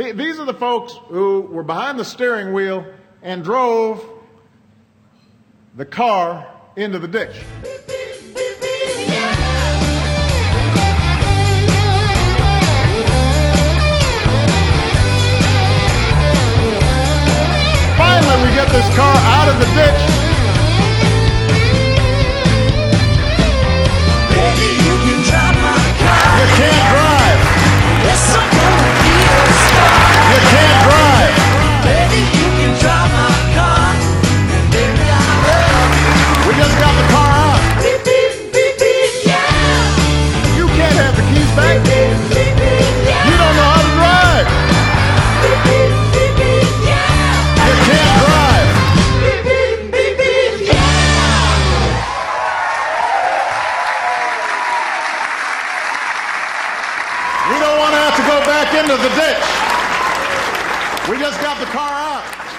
th- these are the folks who were behind the steering wheel and drove the car into the ditch. Finally, we get this car out of the ditch. We don't want to have to go back into the ditch. We just got the car out.